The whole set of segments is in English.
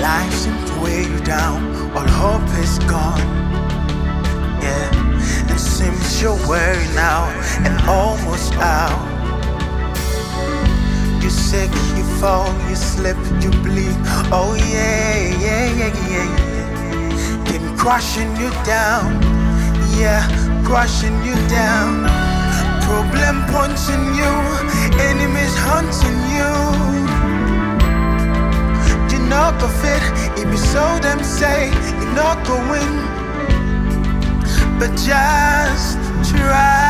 life seems way down, all hope is gone. Yeah, it seems you're wearing out and almost out. You sick, you fall, you slip, you bleed. Oh yeah, yeah, yeah, yeah, yeah. Came crushing you down, yeah, crushing you down. Problem punching you, enemies hunting you. So them say you're not gonna. But just trust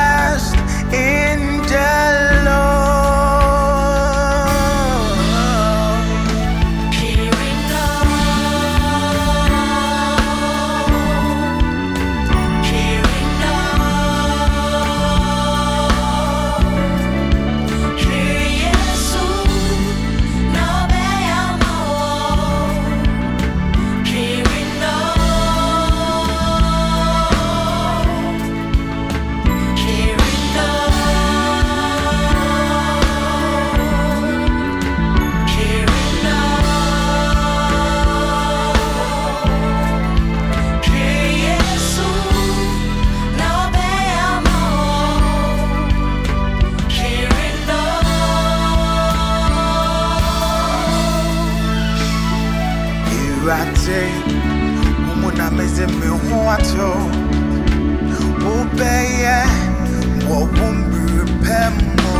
me huato. Ubeye, wo wumbi pemo.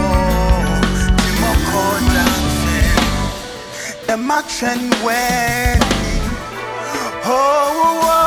Timo koda fe. The matchen when. Oh, oh, oh,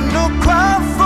no powerful.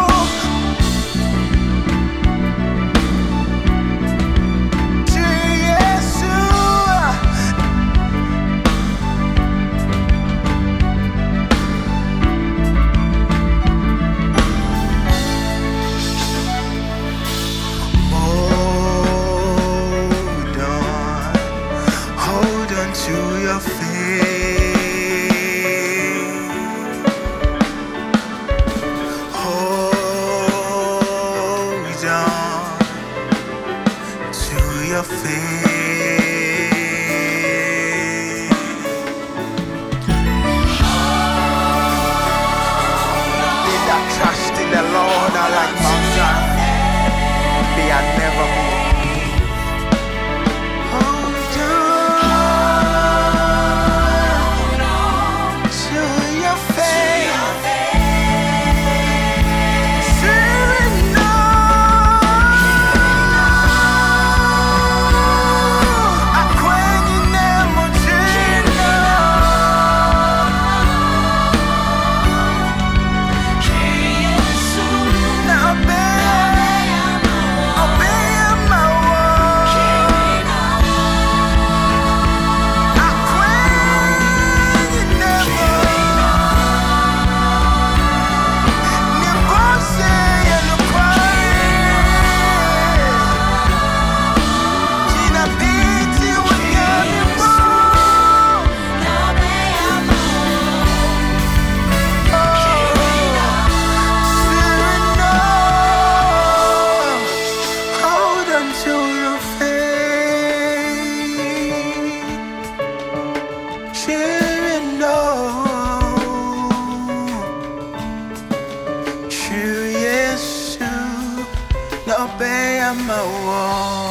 am a wall.